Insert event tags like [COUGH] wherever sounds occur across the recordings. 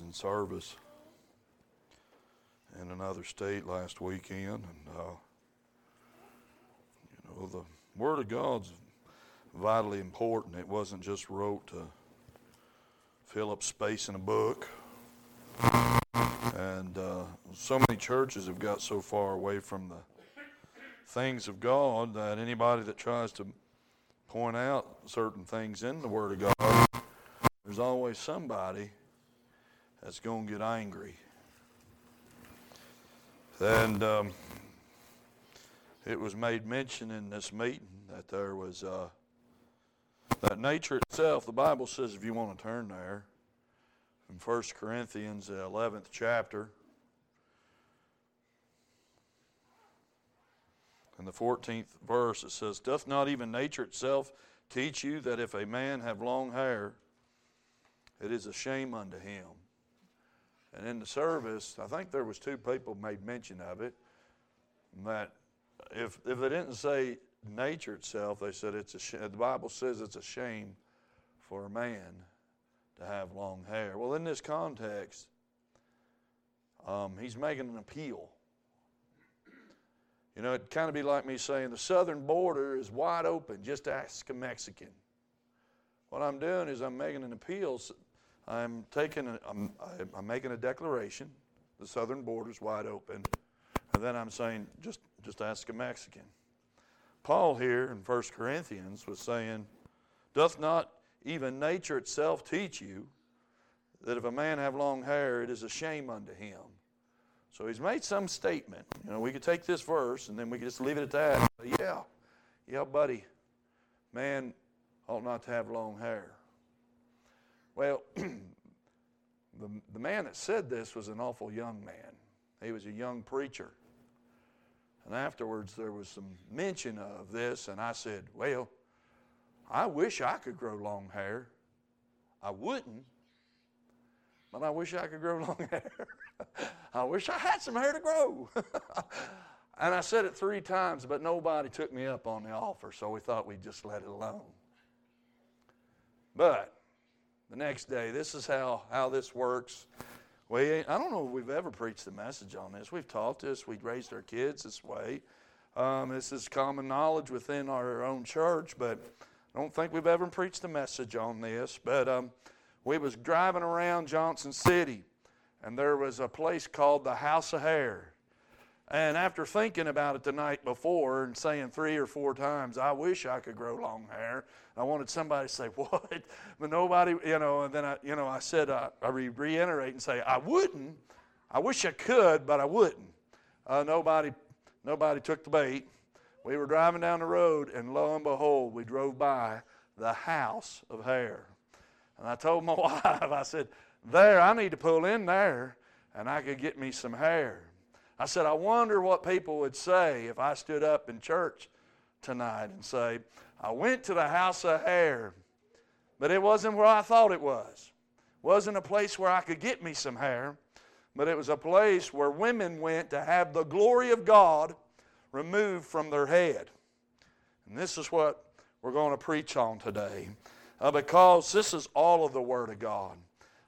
in service in another state last weekend, and uh, you know the Word of God's vitally important. It wasn't just wrote to fill up space in a book, and uh, so many churches have got so far away from the things of God that anybody that tries to point out certain things in the Word of God, there's always somebody that's going to get angry. And um, it was made mention in this meeting that there was uh, that nature itself. The Bible says, if you want to turn there, in 1 Corinthians, the 11th chapter, in the 14th verse, it says, Doth not even nature itself teach you that if a man have long hair, it is a shame unto him? And in the service, I think there was two people made mention of it. That if if they didn't say nature itself, they said it's a sh- the Bible says it's a shame for a man to have long hair. Well, in this context, um, he's making an appeal. You know, it'd kind of be like me saying the southern border is wide open. Just ask a Mexican. What I'm doing is I'm making an appeal I'm taking, a, I'm, I'm making a declaration. The southern border is wide open, and then I'm saying, just, just ask a Mexican. Paul here in 1 Corinthians was saying, doth not even nature itself teach you that if a man have long hair, it is a shame unto him? So he's made some statement. You know, we could take this verse and then we could just leave it at that. But yeah, yeah, buddy, man ought not to have long hair. Well, [CLEARS THROAT] the, the man that said this was an awful young man. He was a young preacher. And afterwards, there was some mention of this, and I said, Well, I wish I could grow long hair. I wouldn't, but I wish I could grow [LAUGHS] long hair. I wish I had some hair to grow. [LAUGHS] and I said it three times, but nobody took me up on the offer, so we thought we'd just let it alone. But the next day. This is how, how this works. We, I don't know if we've ever preached a message on this. We've taught this. We've raised our kids this way. Um, this is common knowledge within our own church, but I don't think we've ever preached a message on this. But um, we was driving around Johnson City, and there was a place called the House of Hair. And after thinking about it the night before and saying three or four times, I wish I could grow long hair, I wanted somebody to say, [LAUGHS] What? But nobody, you know, and then I, you know, I said, uh, I reiterate and say, I wouldn't. I wish I could, but I wouldn't. Uh, nobody, nobody took the bait. We were driving down the road, and lo and behold, we drove by the house of hair. And I told my [LAUGHS] wife, I said, There, I need to pull in there, and I could get me some hair. I said, I wonder what people would say if I stood up in church tonight and say, I went to the house of hair, but it wasn't where I thought it was. Wasn't a place where I could get me some hair, but it was a place where women went to have the glory of God removed from their head. And this is what we're going to preach on today uh, because this is all of the Word of God.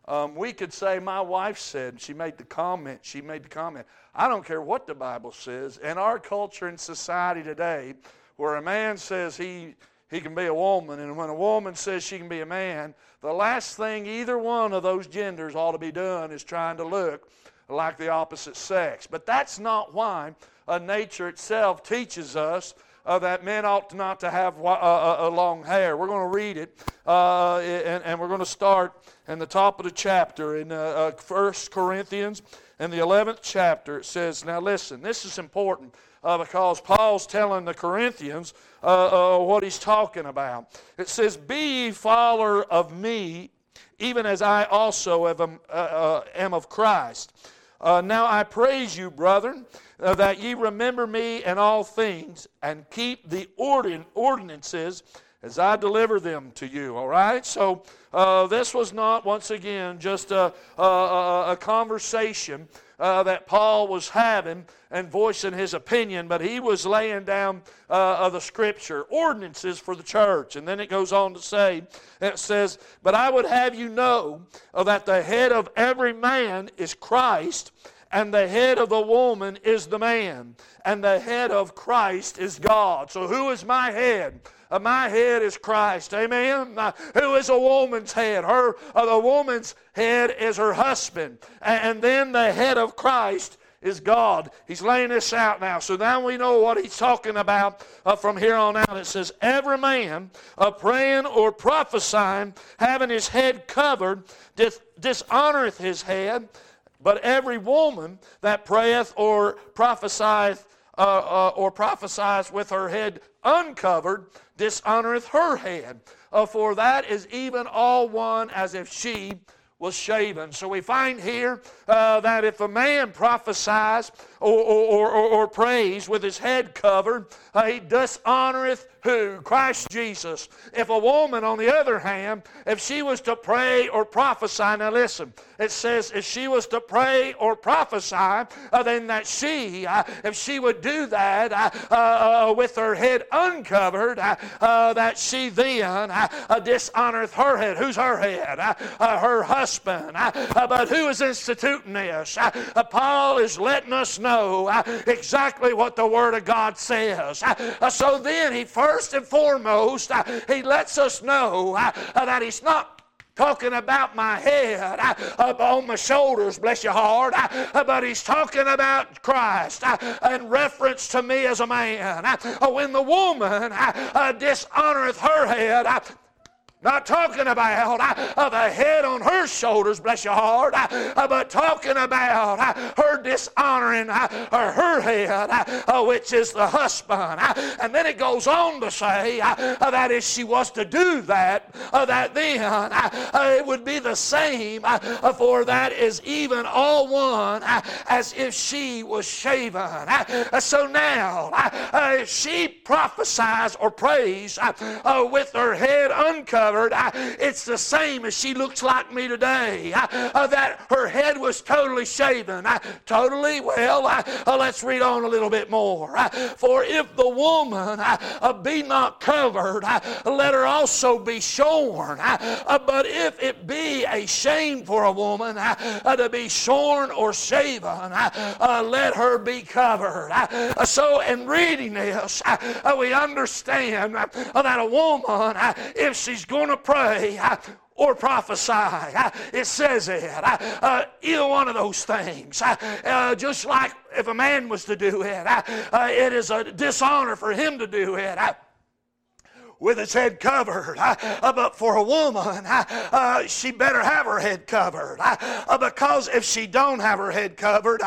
Um, we could say, my wife said, she made the comment, she made the comment. I don't care what the Bible says. In our culture and society today, where a man says he, he can be a woman, and when a woman says she can be a man, the last thing either one of those genders ought to be doing is trying to look like the opposite sex. But that's not why uh, nature itself teaches us uh, that men ought not to have uh, uh, long hair. We're going to read it, uh, and, and, we're going to start in the top of the chapter in uh, 1 Corinthians in the 11th chapter. It says, Now listen, this is important. Uh, because Paul's telling the Corinthians uh, uh, what he's talking about. It says, Be ye follower of me, even as I also am, am of Christ. now I praise you, brethren, uh, that ye remember me in all things and keep the ordin- ordinances as I deliver them to you. All right? So uh, this was not, once again, just a, a, a conversation uh, that Paul was having and voicing his opinion, but he was laying down uh, of the scripture, ordinances for the church. And then it goes on to say, it says, But I would have you know that the head of every man is Christ, and the head of the woman is the man, and the head of Christ is God. So who is my head? Uh, my head is Christ. Amen. Uh, who is a woman's head? Her, uh, the woman's head is her husband. And, and then the head of Christ is God. He's laying this out now. So now we know what he's talking about uh, from here on out. It says, Every man uh, praying or prophesying, having his head covered, dis- dishonoreth his head. But every woman that prayeth or prophesieth uh, uh, or prophesies with her head uncovered dishonoreth her head. Uh, for that is even all one as if she was shaven. So we find here uh, that if a man prophesies or, or, or, or prays with his head covered, uh, he dishonoreth who? Christ Jesus. If a woman, on the other hand, if she was to pray or prophesy, now listen, it says if she was to pray or prophesy, uh, then that she, uh, if she would do that uh, uh with her head uncovered, uh, uh, that she then dishonoreth her head. Who's her head? her husband. but who is instituting this? Paul is letting us know exactly what the Word of God says. so then he first first and foremost, uh, he lets us know uh, that he's not talking about my head uh, up on my shoulders, bless your heart, but he's talking about Christ uh, in reference to me as a man. When the woman dishonoreth her head, not talking about uh, the head on her shoulders, bless your heart, uh, but talking about uh, her dishonoring uh, her head, uh, which is the husband. and then it goes on to say uh, that if she was to do that, that then it would be the same, for that is even all one as if she was shaven. so now, if she prophesies or prays with her head uncovered, it's the same as she looks like me today. Uh, that her head was totally shaven. totally? Well, uh, let's read on a little bit more. For if the woman uh, be not covered, let her also be shorn. but if it be a shame for a woman to be shorn or shaven, let her be covered. so, in reading this, we understand that a woman, if she's going to pray uh, or prophesy. Uh, it says it. Uh, uh, either one of those things. Uh, just like if a man was to do it, uh, it is a dishonor for him to do it with his head covered. Uh, but for a woman, uh, she better have her head covered. Uh, because if she don't have her head covered,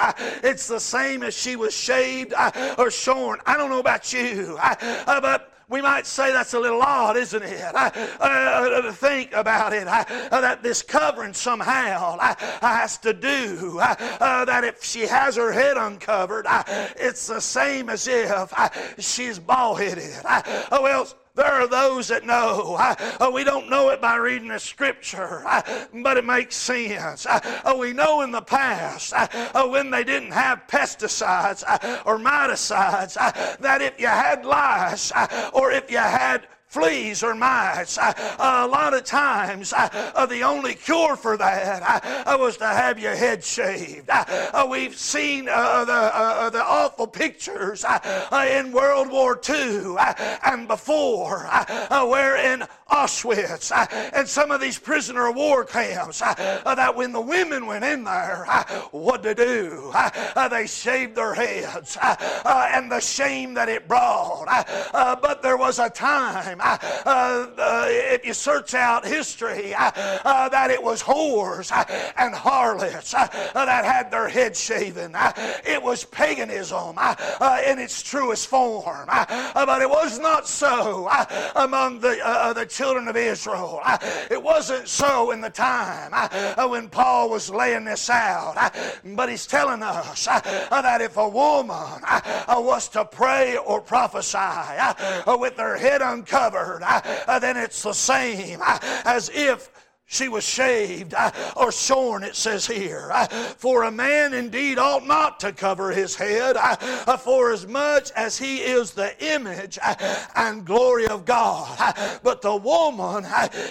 it's the same as she was shaved or shorn. I don't know about you, but we might say that's a little odd, isn't it? Uh, uh, to think about it, uh, that this covering somehow I has to do that if she has her head uncovered, it's the same as if she's bald headed. Oh well, there are those that know. Uh, we don't know it by reading the scripture, uh, but it makes sense. Uh, we know in the past when they didn't have pesticides or miticides that if you had lice or if you had fleas or mites. Uh, a lot of times, uh, the only cure for that uh, was to have your head shaved. Uh, we've seen uh, the, uh, the awful pictures in World War II and before, where in Auschwitz and some of these prisoner of war camps, that when the women went in there, what to do? they shaved their heads and the shame that it brought. but there was a time uh, uh, if you search out history, uh, uh that it was whores uh, and harlots uh, that had their heads shaven. Uh, it was paganism uh, uh, in its truest form. but it was not so among the, the children of Israel. it wasn't so in the time when Paul was laying this out. but he's telling us that if a woman was to pray or prophesy with her head uncovered, uncovered, uh, then it's the same uh, as if she was shaved uh, or shorn, it says here. Uh, for a man indeed ought not to cover his head, uh, uh for as much as he is the image uh, and glory of God. Uh, but the woman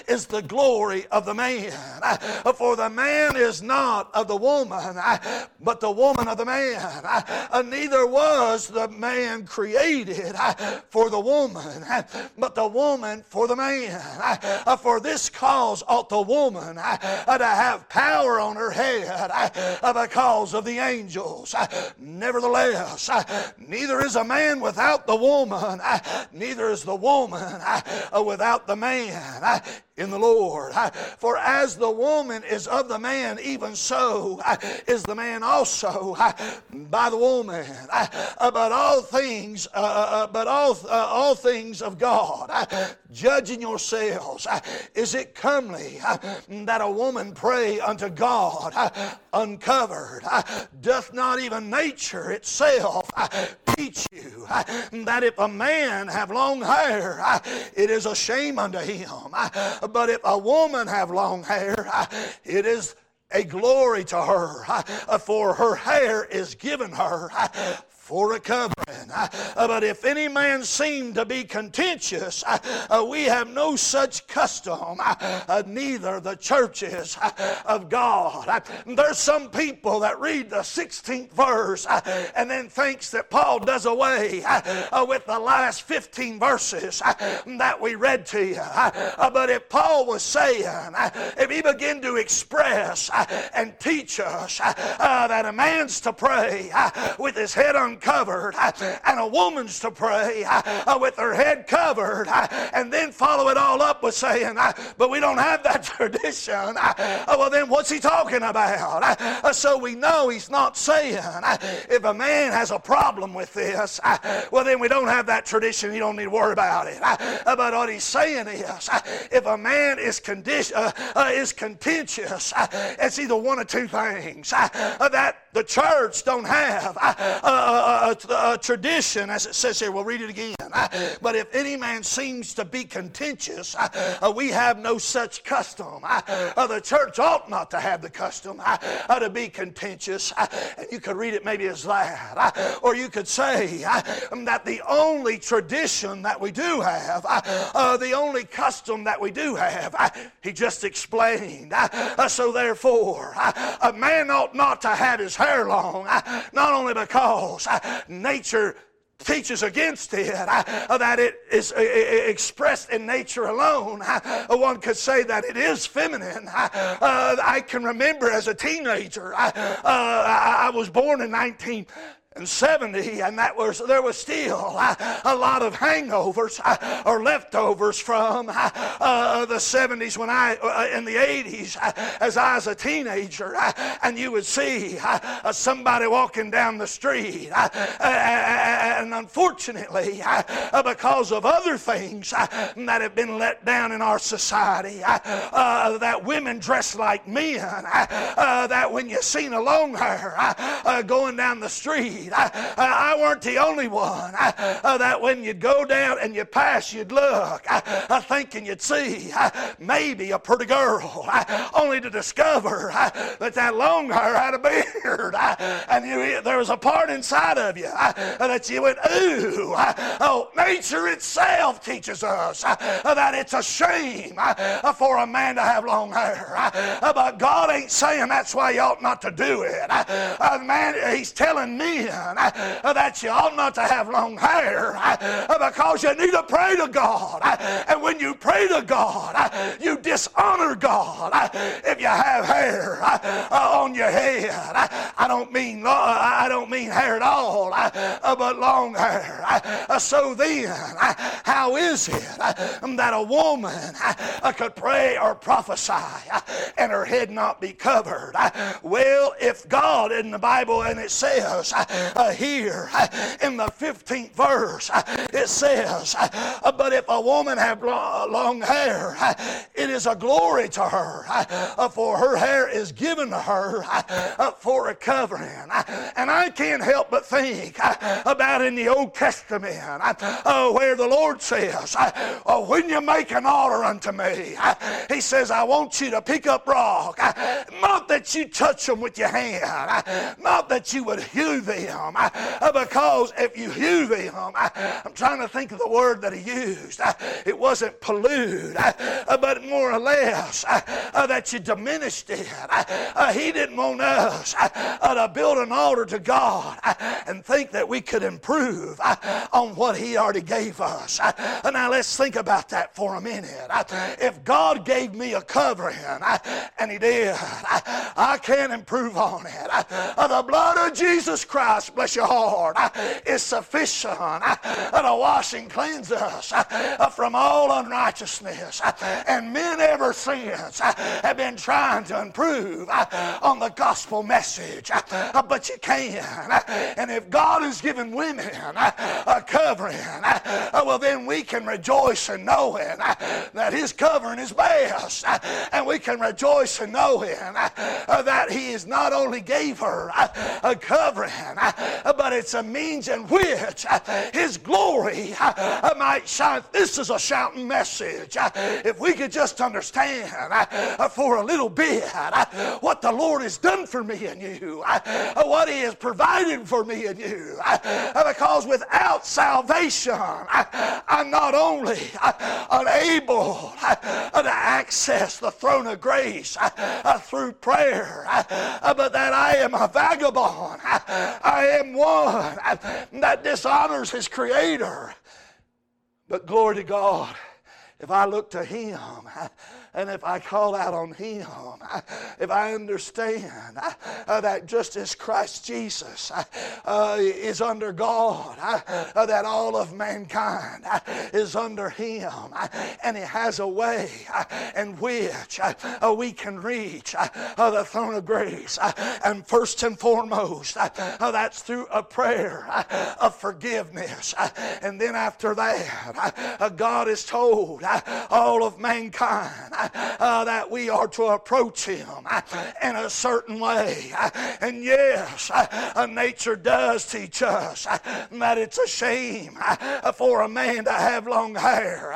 is the glory of the man. For the man is not of the woman, but the woman of the man. Neither was the man created for the woman, but the woman for the man. For this cause ought the woman to have power on her head because of the angels. Nevertheless, neither is a man without the woman, neither is the woman without the man in the Lord. For as the woman is of the man, even so is the man also by the woman. But all things, uh, uh, but all, uh, all things of God, judging yourselves, is it comely that a woman pray unto God uh, uncovered? Uh, doth not even nature itself uh, teach you that if a man have long hair, it is a shame unto him? But if a woman have long hair, it is a glory to her, for her hair is given her for a covering. Uh, uh, but if any man seem to be contentious, uh, uh, we have no such custom, uh, uh, neither the churches of God. There's some people that read the 16th verse and then thinks that Paul does away with the last 15 verses that we read to you. But if Paul was saying, if he began to express and teach us that a man's to pray with his head on uncovered uh, and a woman's to pray uh, uh with her head covered uh, and then follow it all up with saying, but we don't have that [LAUGHS] tradition. Uh, well, then what's he talking about? Uh, so we know he's not saying if a man has a problem with this, well, then we don't have that tradition. You don't need to worry about it. But what he's saying is if a man is, condi- uh, is contentious, it's either one of two things that the church don't have a, a, a, a, tradition, as it says here. We'll read it again. Uh, but if any man seems to be contentious, uh, uh, we have no such custom. The church ought not to have the custom to be contentious. And you could read it maybe as that. Or you could say um, that the only tradition that we do have, the only custom that we do have, he just explained. So therefore, a man ought not to have his long, uh, not only because uh, nature teaches against it, uh, that it is expressed in nature alone. One could say that it is feminine. I can remember as a teenager, I was born in 19 and 70, and that was there was still uh, a lot of hangovers uh, or leftovers from uh, uh the 70s when I uh, uh in the 80s uh, as I was a teenager, uh, and you would see uh, somebody walking down the street, and unfortunately, because of other things that have been let down in our society, that women dress like men, that when you seen a long hair going down the street I, I weren't the only one uh, that when you'd go down and you pass, you'd look, uh, thinking you'd see maybe a pretty girl, only to discover that that long hair had a beard, and you, there was a part inside of you that you went, ooh. Oh, nature itself teaches us that it's a shame for a man to have long hair, but God ain't saying that's why you ought not to do it. Man, He's telling that you ought not to have long hair because you need to pray to God. And when you pray to God, you dishonor God if you have hair uh, on your head. I don't mean uh, I don't mean hair at all, uh, but long hair. So then, how is it that a woman could pray or prophesy and her head not be covered? Well, if God in the Bible and it says Uh, here uh, in the 15th verse, uh, it says, But if a woman have long hair, it is a glory to her, for her hair is given to her for a covering. And I can't help but think about in the Old Testament where the Lord says, oh, When you make an altar unto me, He says, I want you to pick up rock. Not that you touch them with your hand, not that you would hew them, Uh, because if you hew them, I'm trying to think of the word that he used. It wasn't pollute, uh, but more or less uh, that you diminished it. He didn't want us to build an altar to God and think that we could improve on what He already gave us. Now let's think about that for a minute. If God gave me a covering, and He did, I can't improve on it. The blood of Jesus Christ, bless your heart, ah, is sufficient to wash and cleanse us ah, from all unrighteousness. Ah, and men ever since have been trying to improve on the gospel message, but you can. And if God has given women a covering, well, then we can rejoice in knowing that His covering is best. And we can rejoice in knowing that He has not only gave her a covering, [LAUGHS] but it's a means in which uh, His glory uh, might shine. This is a shouting message. Uh, if we could just understand for a little bit what the Lord has done for me and you, what He has provided for me and you. Because without salvation, I'm not only unable to access the throne of grace through prayer, but that I am a vagabond. Am one that dishonors his creator. But glory to God, if I look to him, and if I call out on Him, [LAUGHS] if I understand uh, that just as Christ Jesus uh, uh is under God, uh, uh, that all of mankind uh, is under Him, and He has a way in which we can reach the throne of grace. And first and foremost, that's through a prayer of forgiveness. And then after that, God has told all of mankind uh, that we are to approach Him uh, in a certain way. Uh, and yes, uh, uh, nature does teach us that it's a shame for a man to have long hair.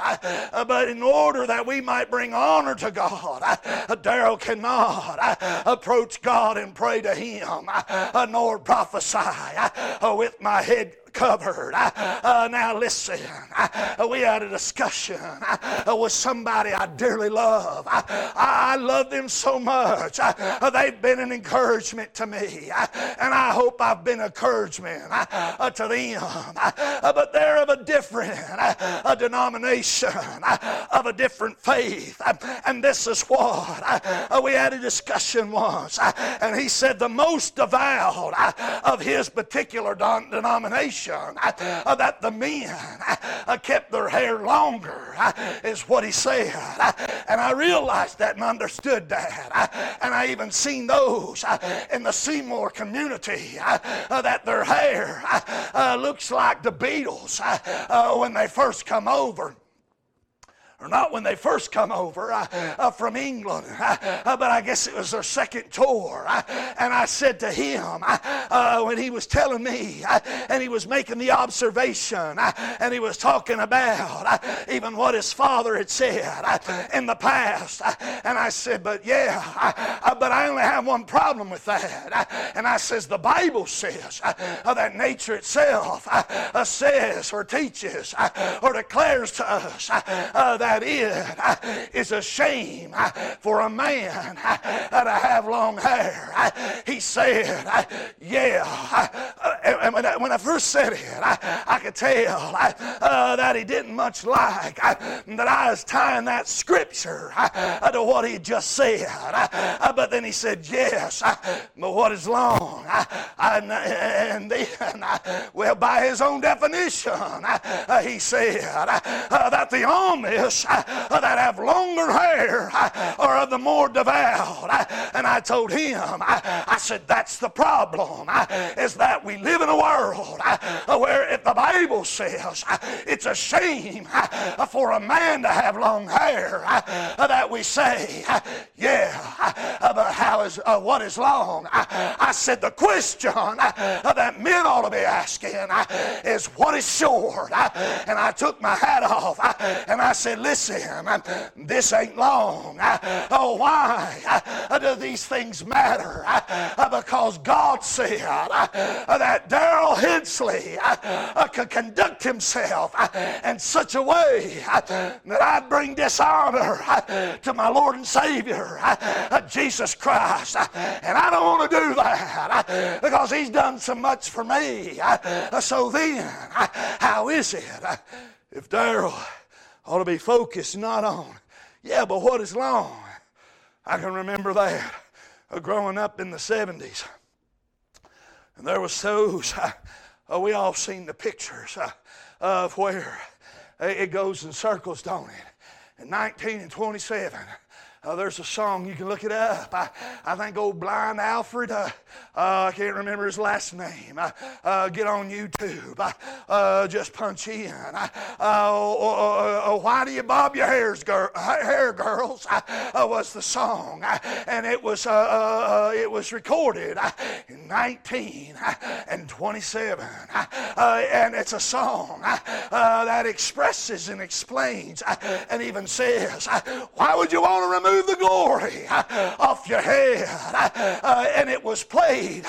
But in order that we might bring honor to God, Daryl cannot approach God and pray to Him nor prophesy with my head covered. Uh, now listen, uh, we had a discussion uh, with somebody I dearly love. I, love them so much. Uh, they've been an encouragement to me, and I hope I've been encouragement uh, to them. Uh, but they're of a different denomination, of a different faith, and this is what we had a discussion once, and he said the most devout of his particular denomination Uh, uh, that the men uh, uh, kept their hair longer, uh, is what he said. Uh, and I realized that and understood that. And I even seen those in the Seymour community that their hair looks like the Beatles when they first come over or not when they first come over uh, uh, from England, uh, uh but I guess it was their second tour. Uh, and I said to him uh, uh when he was telling me, uh, and he was making the observation, uh, and he was talking about even what his father had said in the past. and I said, but yeah, but I only have one problem with that. and I says, the Bible says that nature itself says or teaches or declares to us that that it is [LAUGHS] a shame [LAUGHS] for a man [LAUGHS] to have long hair. He said, yeah. And when I first said it, I could tell uh, that he didn't much like that I was tying that scripture uh, to what he just said. Uh, but then he said, yes, but what is long? And then, well, by his own definition, uh, he said that the Amish those uh, that have longer hair uh, are of the more devout. Uh, and I told him, I said, that's the problem, is that we live in a world where if the Bible says it's a shame for a man to have long hair, that we say, yeah, but how is, uh, what is long? I said, the question that men ought to be asking is, what is short? And I took my hat off and I said, listen, uh, this ain't long. Uh, oh, why uh, do these things matter? Because God said that Daryl Hensley could conduct himself in such a way that I'd bring dishonor to my Lord and Savior, Jesus Christ. And I don't want to do that because He's done so much for me. So then, how is it if Daryl ought to be focused not on, yeah, but what is long? I can remember that uh, growing up in the 70s. And there was those, [LAUGHS] uh, we all seen the pictures uh, of where it goes in circles, don't it? In 19 and 27, uh, there's a song, you can look it up. I, I think old Blind Alfred, uh, uh, I can't remember his last name. Uh, uh, get on YouTube. Uh, just punch in. Oh, oh, why do you bob your hairs, girl, hair, girls? was the song. and it was, it was recorded in 19 and 27. and it's a song that expresses and explains and even says, why would you want to remove the glory off your head. Uh, and it was played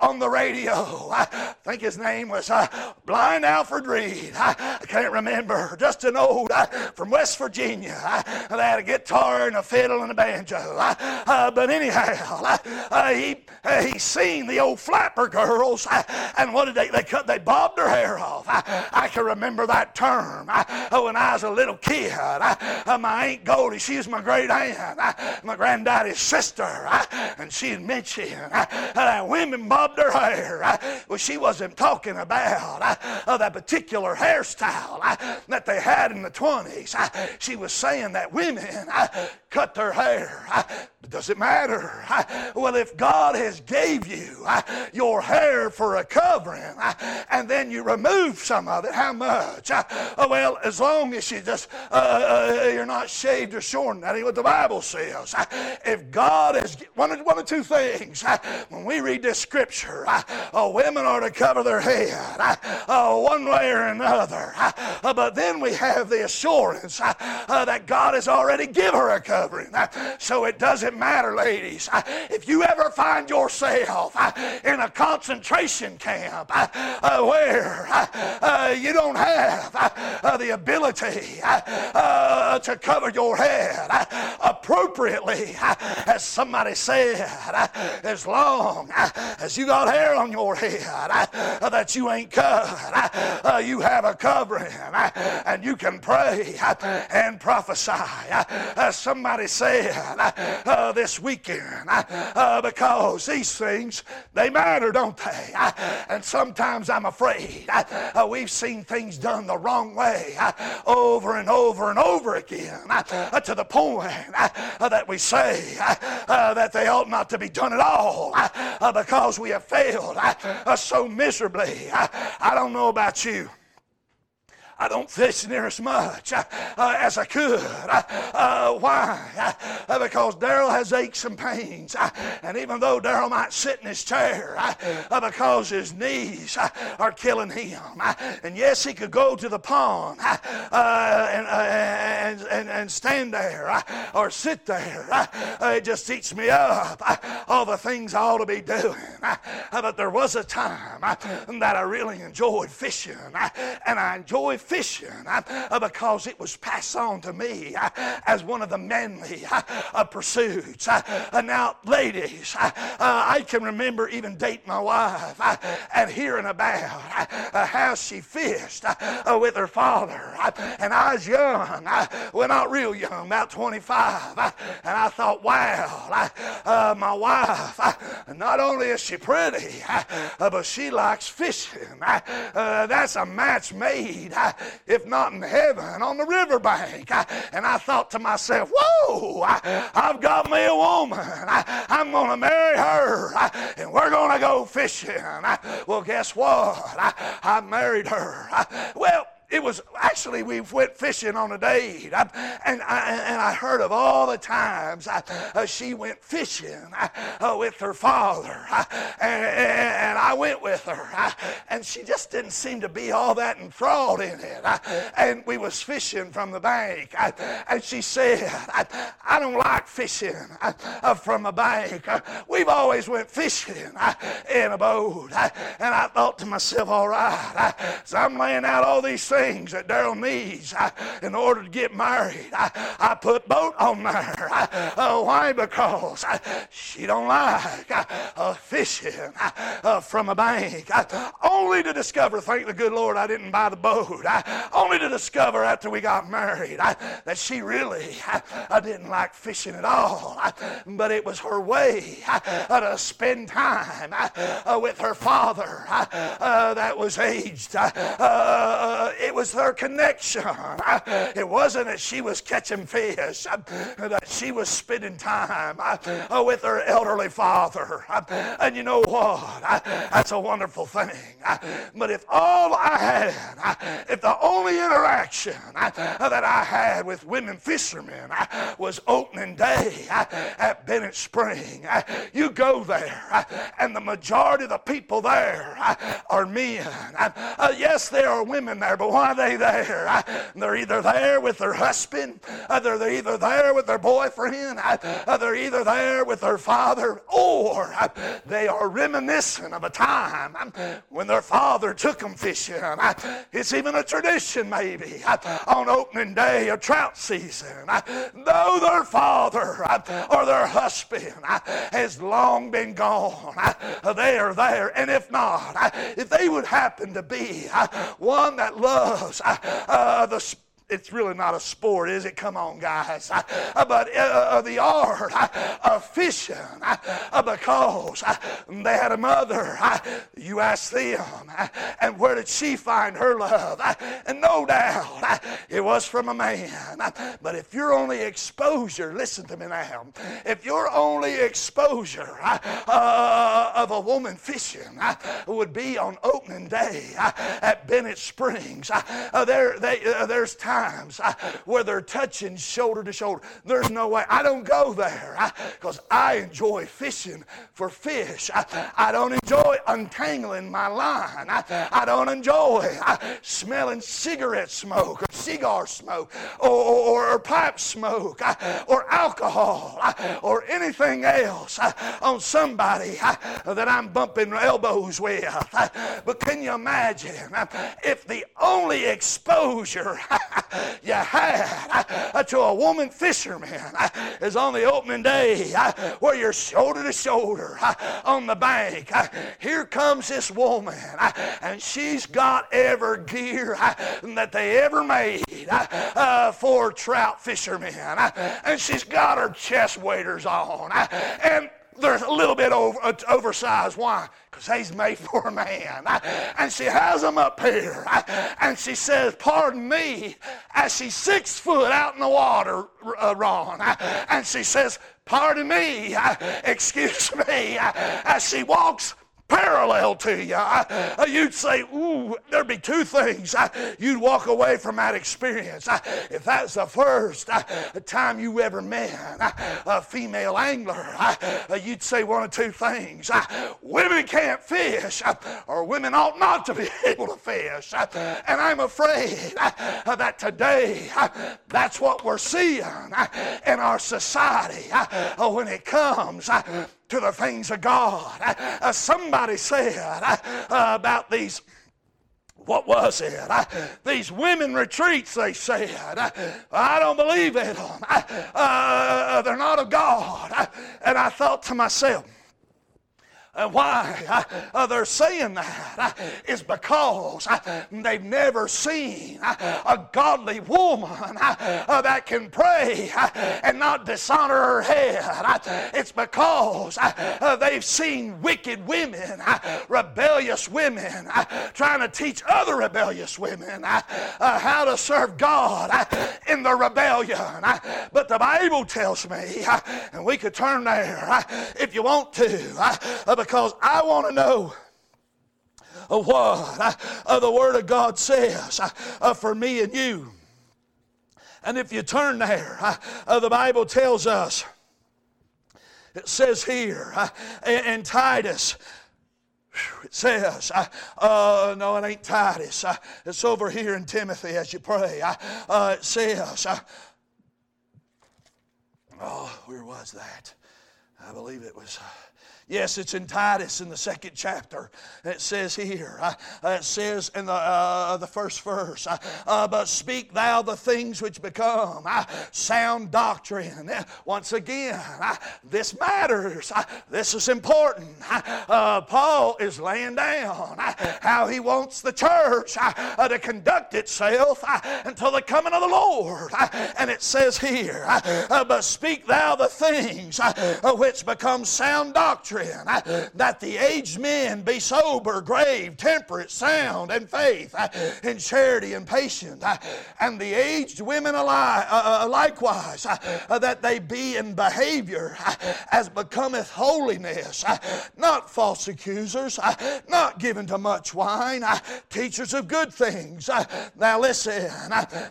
on the radio. I think his name was uh, Blind Alfred Reed. I can't remember. Just an old uh, from West Virginia. They had a guitar and a fiddle and a banjo. but anyhow, he he seen the old flapper girls, and what did they they cut? They bobbed their hair off. I can remember that term when I was a little kid. My Aunt Goldie, she was my great aunt my granddaddy's sister, and she had mentioned that women bobbed their hair. Well, she wasn't talking about that particular hairstyle that they had in the 20s. She was saying that women cut their hair. Does it matter? Well, if God has gave you your hair for a covering and then you remove some of it, how much? Well, as long as you just uh, uh, you're not shaved or shorn. That ain't what the Bible says. Uh, if God has one of, one of two things, uh, when we read this scripture, uh, uh, women are to cover their head uh, one way or another. Uh, but then we have the assurance uh, that God has already given her a covering. so it doesn't matter, ladies. if you ever find yourself in a concentration camp where you don't have the ability to cover your head, appropriately, [LAUGHS] as somebody said, [LAUGHS] as long [LAUGHS] as you got hair on your head that you ain't covered, uh, you have a covering and you can pray and prophesy. As somebody said uh, this weekend, uh, because these things, they matter, don't they? And sometimes I'm afraid we've seen things done the wrong way over and over and over again to the point uh, Uh, that we say uh, uh, that they ought not to be done at all uh, uh because we have failed so miserably. I don't know about you. I don't fish near as much uh, uh as I could. Uh, uh why? Uh, uh, because Daryl has aches and pains. and even though Daryl might sit in his chair because his knees are killing him, and yes, he could go to the pond and, and, and, and, stand there or sit there. it just eats me up all the things I ought to be doing. but there was a time that I really enjoyed fishing, and I enjoyed fishing uh, uh, because it was passed on to me uh, as one of the manly uh, uh pursuits. Uh, now, ladies, I can remember even dating my wife and hearing about how she fished with her father. And I was young, I, well, not real young, about 25. And I thought, wow, uh, my wife, not only is she pretty, uh, but she likes fishing. Uh, that's a match made if not in heaven, on the riverbank. And I thought to myself, whoa, I've got me a woman. I'm going to marry her, and we're going to go fishing. Well, guess what? I married her. Well, it was actually we went fishing on a date, I, and I, and I heard of all the times I, uh, she went fishing uh, uh with her father, uh, and, and, I went with her, uh, and she just didn't seem to be all that enthralled in it. and we was fishing from the bank, and she said, "I, don't like fishing uh, from a bank. we've always went fishing in a boat." and I thought to myself, "All right, so I'm laying out all these things." Things that Daryl needs I, in order to get married. I, I put boat on there. I, uh, why? Because she don't like uh, fishing uh, from a bank. only to discover, thank the good Lord, I didn't buy the boat. only to discover after we got married that she really I didn't like fishing at all. but it was her way to spend time with her father that was aged. it it was her connection. [LAUGHS] It wasn't that she was catching fish, [LAUGHS] that she was spending time uh, with her elderly father. [LAUGHS] And you know what? That's a wonderful thing. But if all I had, if the only interaction that I had with women fishermen was opening day at Bennett Spring, you go there, and the majority of the people there are men. Uh, yes, there are women there, but why are they there? They're either there with their husband, either they're either there with their boyfriend, uh, uh, they're either there with their father, or they are reminiscent of a time um, when their father took them fishing. It's even a tradition, maybe, on opening day of trout season. Though their father or their husband has long been gone, they are there. And if not, if they would happen to be one that loves uh, the it's really not a sport, is it? Come on, guys. Uh, but uh, uh, the art of fishing, because they had a mother. You ask them, and where did she find her love? And no doubt it was from a man. But if your only exposure, listen to me now, if your only exposure of a woman fishing would be on opening day at Bennett Springs, there, they, there's time times where they're touching shoulder to shoulder. There's no way. I don't go there because I enjoy fishing for fish. I, I don't enjoy untangling my line. I, I don't enjoy smelling cigarette smoke or cigar smoke or, or, or pipe smoke or alcohol or anything else on somebody that I'm bumping elbows with. But can you imagine if the only exposure [LAUGHS] [LAUGHS] you had to a woman fisherman is on the opening day where you're shoulder to shoulder on the bank. Here comes this woman, and she's got every gear that they ever made uh, for trout fishermen. And she's got her chest waders on. And they're a little bit over, uh, oversized. Why? Because he's made for a man. And she has them up here. And she says, Pardon me, as she's six foot out in the water, uh, Ron. And she says, Pardon me, [LAUGHS] excuse me, as she walks parallel to you, uh, you'd say, ooh, there'd be two things. you'd walk away from that experience. if that's the first time you ever met a female angler, you'd say one of two things. women can't fish, or women ought not to be [LAUGHS] able to fish. and I'm afraid that today that's what we're seeing in our society when it comes to the things of God. Uh, somebody said uh, about these what was it? Uh, these women retreats, they said. Uh, I don't believe in them. Uh, they're not of God. and I thought to myself, And why uh, they're saying that uh, is because uh, they've never seen uh, a godly woman uh, uh, that can pray and not dishonor her head. It's because they've seen wicked women, rebellious women, trying to teach other rebellious women how to serve God in the rebellion. But the Bible tells me, and we could turn there if you want to, because I want to know what uh, the Word of God says uh, for me and you. And if you turn there, uh, the Bible tells us, it says here uh, in Titus, it says, uh, uh, no, it ain't Titus. Uh, it's over here in Timothy as you pray. it says, oh, where was that? I believe it was. Yes, it's in Titus in the second chapter. It says here, uh, it says in the, uh, the first verse, uh, uh but speak thou the things which become uh, sound doctrine. Once again, uh, this matters. this is important. Paul is laying down how he wants the church to conduct itself until the coming of the Lord. and it says here, but speak thou the things which become sound doctrine doctrine, uh, that the aged men be sober, grave, temperate, sound, and faith, uh, in charity and patience, uh, and the aged women uh, uh, uh, likewise, that they be in behavior as becometh holiness, not false accusers, not given to much wine, teachers of good things. Now listen,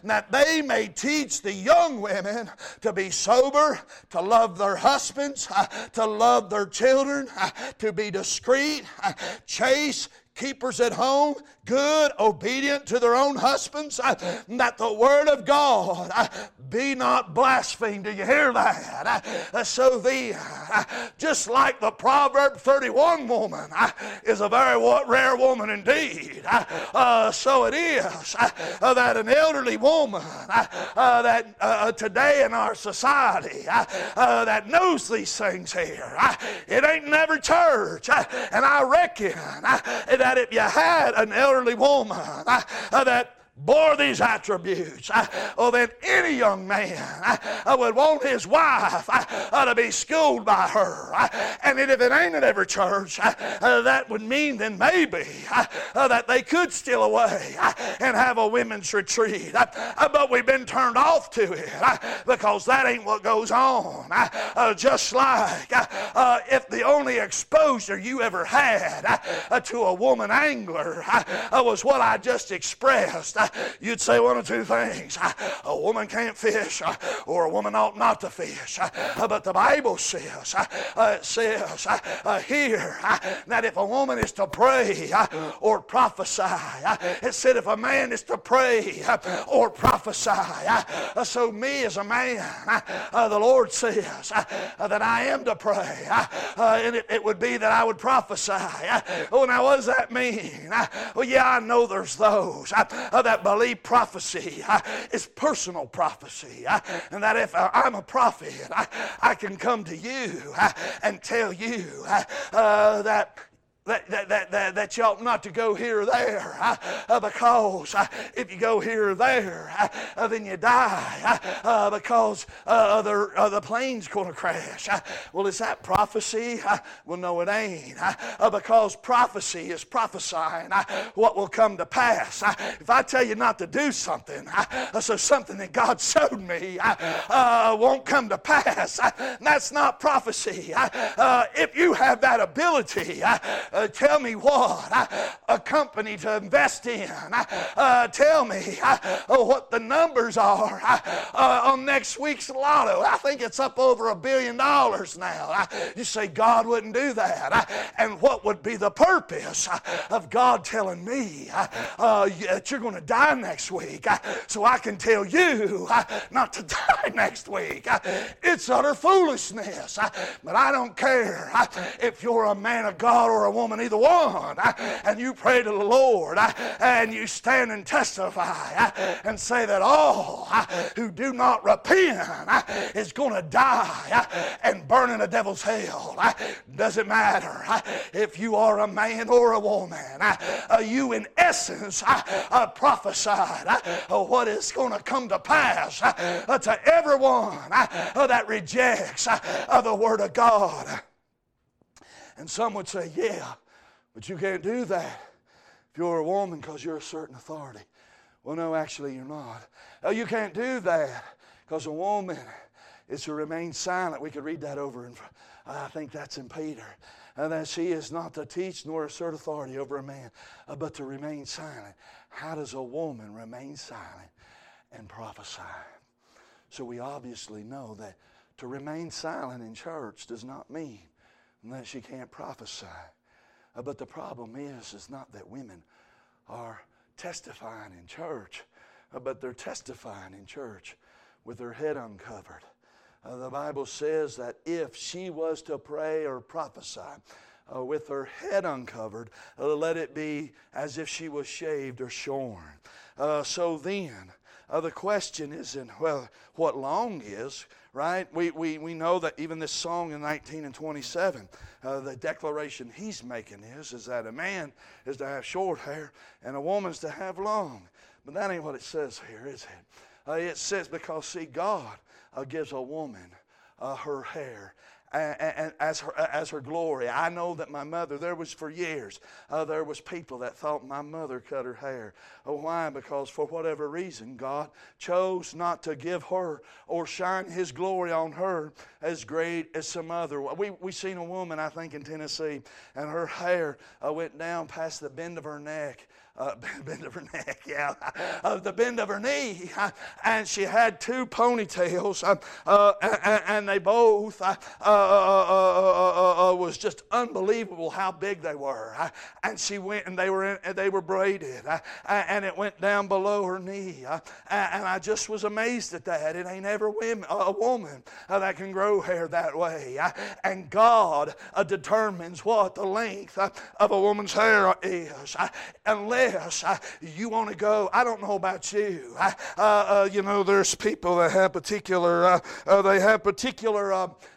that they may teach the young women to be sober, to love their husbands, to love their children children uh, to be discreet, uh, chaste, keepers at home, good, obedient to their own husbands, uh, that the word of God uh, be not blasphemed. Do you hear that? Uh, so the just like the Proverb 31 woman is a very rare woman indeed. Uh, so it is uh, that an elderly woman uh, that uh, today in our society uh, that knows these things here, it ain't never church. and I reckon that if you had an elderly woman that bore these attributes, uh, oh, well, then any young man uh, uh, would want his wife uh, uh to be schooled by her. Uh, and if it ain't at every church, that would mean then maybe that they could steal away and have a women's retreat. But we've been turned off to it because that ain't what goes on. Just like if the only exposure you ever had to a woman angler was what I just expressed, you'd say one of two things a woman can't fish, or a woman ought not to fish. But the Bible says, it uh, says uh, here that if a woman is to pray or prophesy, it said if a man is to pray or prophesy. Uh, so, me as a man, the Lord says that I am to pray, and it, it would be that I would prophesy. Oh, now what does that mean? Well, yeah, I know there's those that that believe prophecy uh, is personal prophecy. Uh, and that if uh, I'm a prophet, I can come to you and tell you uh, that that, that, that, that, that you ought not to go here or there uh, uh because uh, if you go here or there, uh, uh then you die uh, uh because uh, the, uh, the plane's going to crash. well, is that prophecy? well, no, it ain't. because prophecy is prophesying what will come to pass. if I tell you not to do something, so something that God showed me won't come to pass, that's not prophecy. if you have that ability, uh, tell me what uh, a company to invest in. Uh, uh tell me uh, uh, what the numbers are uh, uh, on next week's lotto. I think it's up over a billion dollars now. you say God wouldn't do that. and what would be the purpose of God telling me that you're going to die next week so I can tell you not to [LAUGHS] die next week? it's utter foolishness. but I don't care if you're a man of God or a woman woman, either one, uh, and you pray to the Lord uh, and you stand and testify uh, and say that all who do not repent is going to die and burn in the devil's hell. Doesn't matter if you are a man or a woman, you in essence prophesied what is going to come to pass to everyone that rejects the Word of God. And some would say, yeah, but you can't do that if you're a woman because you're a certain authority. Well, no, actually, you're not. Oh, you can't do that because a woman is to remain silent. We could read that over, and I think that's in Peter. And that she is not to teach nor assert authority over a man, uh, but to remain silent. How does a woman remain silent and prophesy? So we obviously know that to remain silent in church does not mean that she can't prophesy. Uh, but the problem is, is not that women are testifying in church, uh, but they're testifying in church with their head uncovered. Uh, the Bible says that if she was to pray or prophesy uh, with her head uncovered, uh, let it be as if she was shaved or shorn. Uh, so then, the question isn't, well, what long is, right? We, we, we know that even this song in 19 and 27, uh, the declaration he's making is, is that a man is to have short hair and a woman's to have long. But that ain't what it says here, is it? Uh, it says because, see, God uh, gives a woman uh, her hair as her, as her glory. I know that my mother, there was for years, uh, there was people that thought my mother cut her hair. Oh, why? Because for whatever reason, God chose not to give her or shine His glory on her as great as some other. We, we seen a woman, I think, in Tennessee, and her hair uh, went down past the bend of her neck uh, [LAUGHS] bend of her neck, yeah, [LAUGHS] of the bend of her knee. [LAUGHS] And she had two ponytails, um, uh, uh, and, and, they both uh uh uh, uh, uh, uh, was just unbelievable how big they were. And she went, and they were in, they were braided, and it went down below her knee. And I just was amazed at that. It ain't ever women, a woman that can grow hair that way. And God determines what the length of a woman's hair is, unless yes, I, you want to go. I don't know about you. I, uh, uh, you know, there's people that have particular, uh, uh they have particular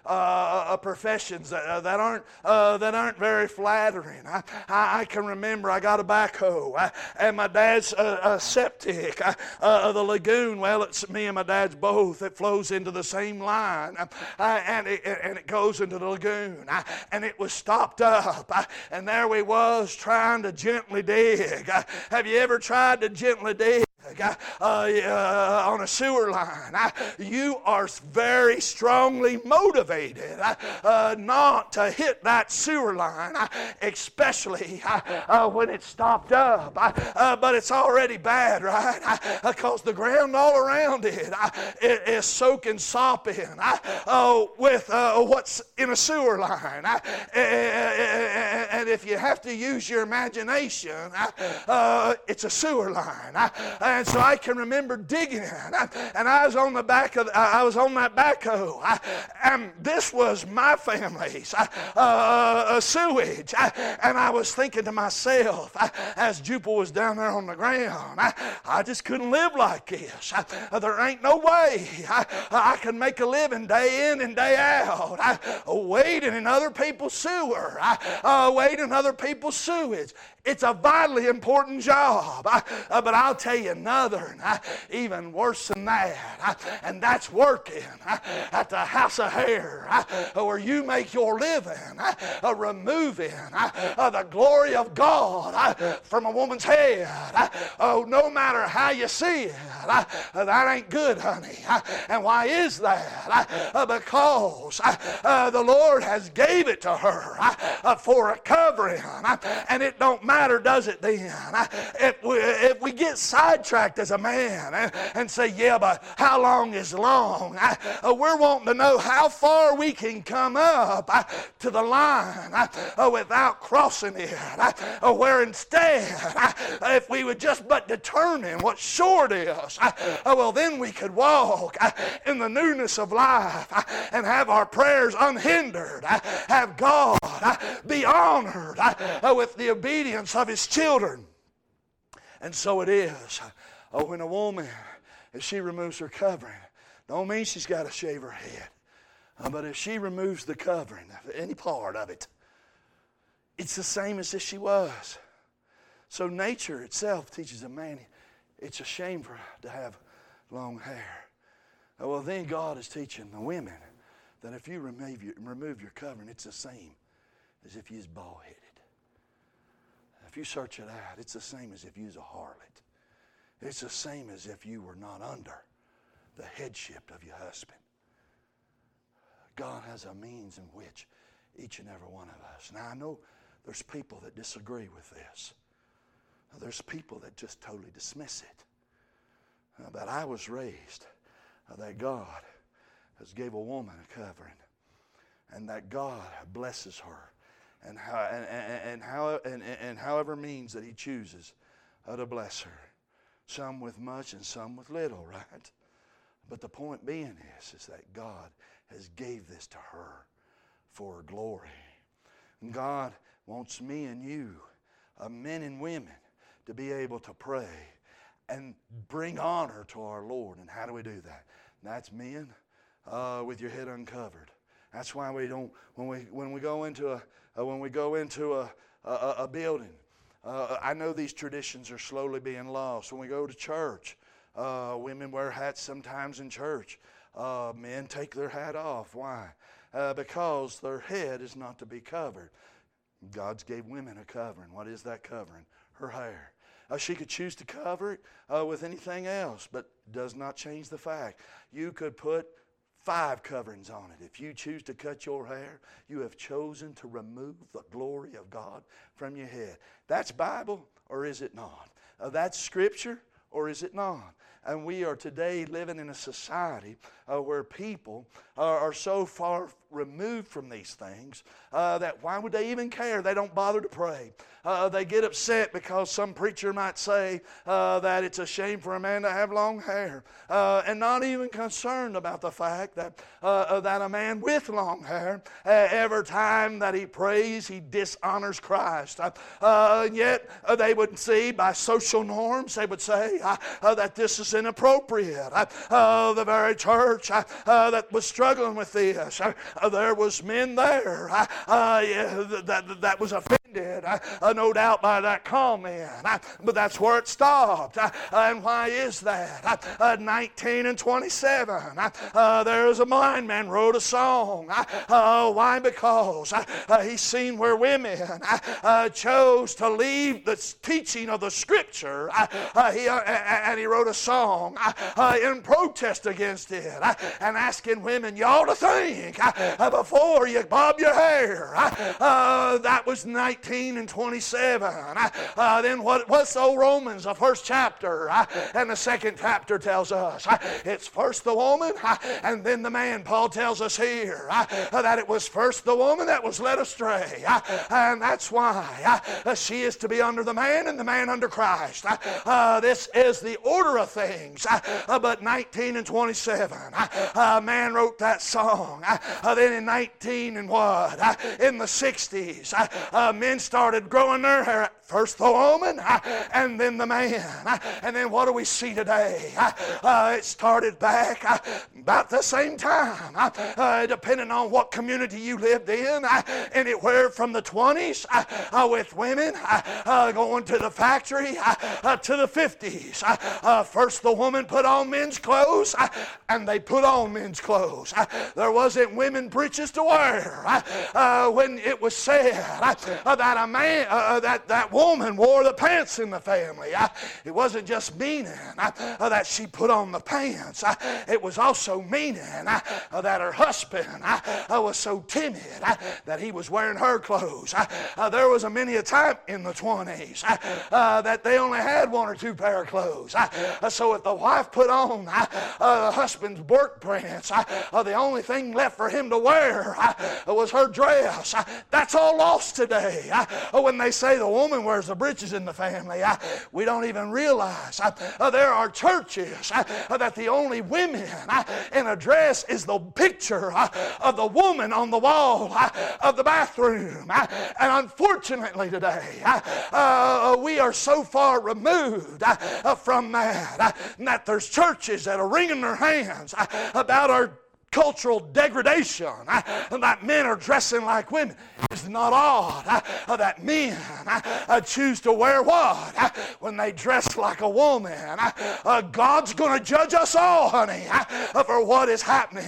Uh, uh, uh, professions that, uh, that aren't uh, that aren't very flattering. I, I, I, can remember I got a backhoe, and my dad's a septic, the lagoon. Well, it's me and my dad's both. It flows into the same line, and it, and it goes into the lagoon, and it was stopped up, and there we was trying to gently dig have you ever tried to gently dig uh, uh, on a sewer line. you are very strongly motivated uh, uh, not to hit that sewer line, uh, especially uh, when it's stopped up. but it's already bad, right? Because the ground all around it is soaking, sopping with what's in a sewer line. and if you have to use your imagination, it's a sewer line. And so I can remember digging, and I was on the back of, I was on that backhoe, and this was my family's uh, uh, sewage, and I was thinking to myself as Jupil was down there on the ground, I just couldn't live like this. There ain't no way I can make a living day in and day out, I, waiting in other people's sewer, waiting in other people's sewage. It's a vitally important job. Uh, but I'll tell you another, uh, even worse than that, uh, and that's working uh, at the house of hair uh, where you make your living, uh, removing the glory of God from a woman's head. Oh, no matter how you see it, that ain't good, honey. And why is that? Because the Lord has gave it to her for a covering, and it don't matter matter, does it then? If we, if we get sidetracked as a man and, and say, yeah, but how long is long? Uh, we're wanting to know how far we can come up to the line uh, without crossing it. Uh, where instead, if we would just but determine what short is, well, then we could walk in the newness of life and have our prayers unhindered, have God be honored with the obedience of His children. And so it is oh, when a woman, if she removes her covering, don't mean she's got to shave her head. Uh, but if she removes the covering, any part of it, it's the same as if she was. So nature itself teaches a man it's a shame for to have long hair. Well, then God is teaching the women that if you remove your, remove your covering, it's the same as if you was bald headed. If you search it out, it's the same as if you was a harlot. It's the same as if you were not under the headship of your husband. God has a means in which each and every one of us. Now, I know there's people that disagree with this. There's people that just totally dismiss it. But I was raised uh, that God has gave a woman a covering and that God blesses her and, how, and, and, and, how, and, and however means that he chooses uh, to bless her. Some with much and some with little, [LAUGHS] right? But the point being is, is that God has gave this to her for glory. And God wants me and you, uh, men and women, to be able to pray and bring honor to our Lord. And how do we do that? That's men uh, with your head uncovered. That's why we don't when we when we go into a uh, when we go into a a, a building. Uh, I know these traditions are slowly being lost. When we go to church, uh, women wear hats sometimes in church. Uh, men take their hat off. Why? Uh, because their head is not to be covered. God's gave women a covering. What is that covering? Her hair. Uh, she could choose to cover it uh, with anything else, but does not change the fact. You could put five coverings on it. If you choose to cut your hair, you have chosen to remove the glory of God from your head. That's Bible or is it not? Uh, that's Scripture or is it not? And we are today living in a society uh, where people are, are, so far removed from these things uh, that why would they even care? They don't bother to pray. Uh, they get upset because some preacher might say uh, that it's a shame for a man to have long hair, uh, and not even concerned about the fact that uh, that a man with long hair, every time that he prays, he dishonors Christ. and yet they would see by social norms, they would say that this is inappropriate. the very church that was struggling with this, there was men there. Yeah, that, that was offended, uh, no doubt, by that comment. Uh, but that's where it stopped. Uh, and why is that? Uh, 19 and 27, there's a blind man wrote a song. why? Because he's seen where women chose to leave the teaching of the Scripture, he, and he wrote a song in protest against it and asking women, y'all to think before you bob your hair. Uh, that was 19 and 27. Uh, then what, what's the old Romans, the first chapter? Uh, and the second chapter tells us uh, it's first the woman uh, and then the man. Paul tells us here uh, that it was first the woman that was led astray. And that's why she is to be under the man and the man under Christ. this is the order of things. but 19 and 27, a man wrote that song. then in 19 and what? in the 60s, uh, men started growing their hair. First the woman, uh, and then the man. Uh, and then what do we see today? Uh, uh, it started back uh, about the same time, uh, depending on what community you lived in. Anywhere from the 20s with women going to the factory to the 50s. First the woman put on men's clothes, and they put on men's clothes. There wasn't women breeches to wear when it was said that a man, that, that woman wore the pants in the family. It wasn't just meaning that she put on the pants, it was also meaning that her husband was so timid that he was wearing her clothes. There was a many a time in the 20s that they only had one or two pair of clothes. So if the wife put on the husband's work pants, the only thing left for him to wear was her dress. That's all lost today. When they say the woman wears the breeches in the family, we don't even realize uh, there are churches uh, that the only women in a dress is the picture of the woman on the wall of the bathroom. And unfortunately today, uh, we are so far removed uh, from that that there's churches that are wringing their hands about our cultural degradation uh, that men are dressing like women. It's not odd uh, that men uh, choose to wear what? When they dress like a woman. God's going to judge us all, honey, for what is happening.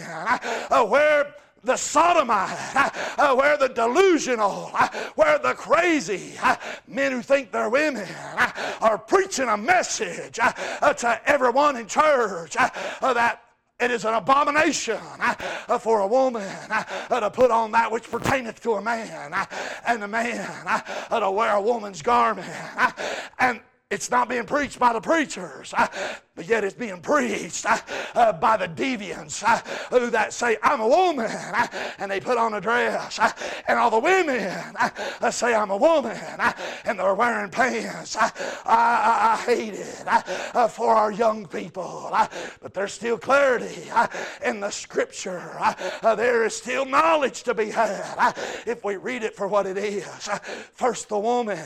Where the sodomite, uh, where the delusional, uh, where the crazy uh, men who think they're women are preaching a message to everyone in church that it is an abomination uh, for a woman uh, to put on that which pertaineth to a man, uh, and a man to wear a woman's garment. And it's not being preached by the preachers, but yet it's being preached uh, by the deviants who that say, I'm a woman, and they put on a dress. and all the women uh, say, I'm a woman, and they're wearing pants. I, I, I hate it uh, for our young people, but there's still clarity in the scripture. there is still knowledge to be had if we read it for what it is. First the woman,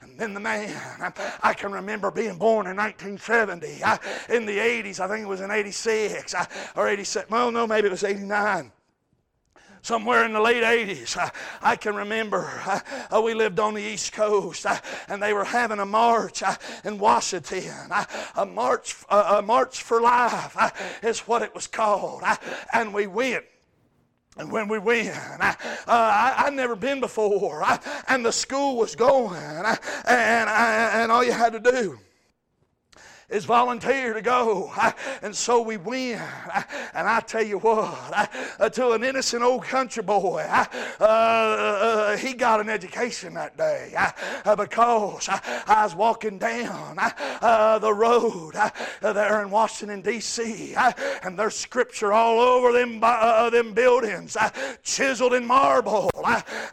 and then the man. I I can remember being born in 1970. I, uh, in the 80s, I think it was in 86 I, or 87. Well, no, maybe it was 89 somewhere in the late 80s. I, uh, I can remember uh, we lived on the East Coast uh, and they were having a march uh, in Washington. a, march, a March for Life is what it was called. and we went. And when we went, I, uh, I, would never been before, I, and the school was going, and, I, and all you had to do is volunteer to go. And so we went. And I tell you what, uh, to an innocent old country boy, uh, uh, uh he got an education that day uh, uh, because I was walking down the road there in Washington, D.C., and there's scripture all over them, them buildings, chiseled in marble.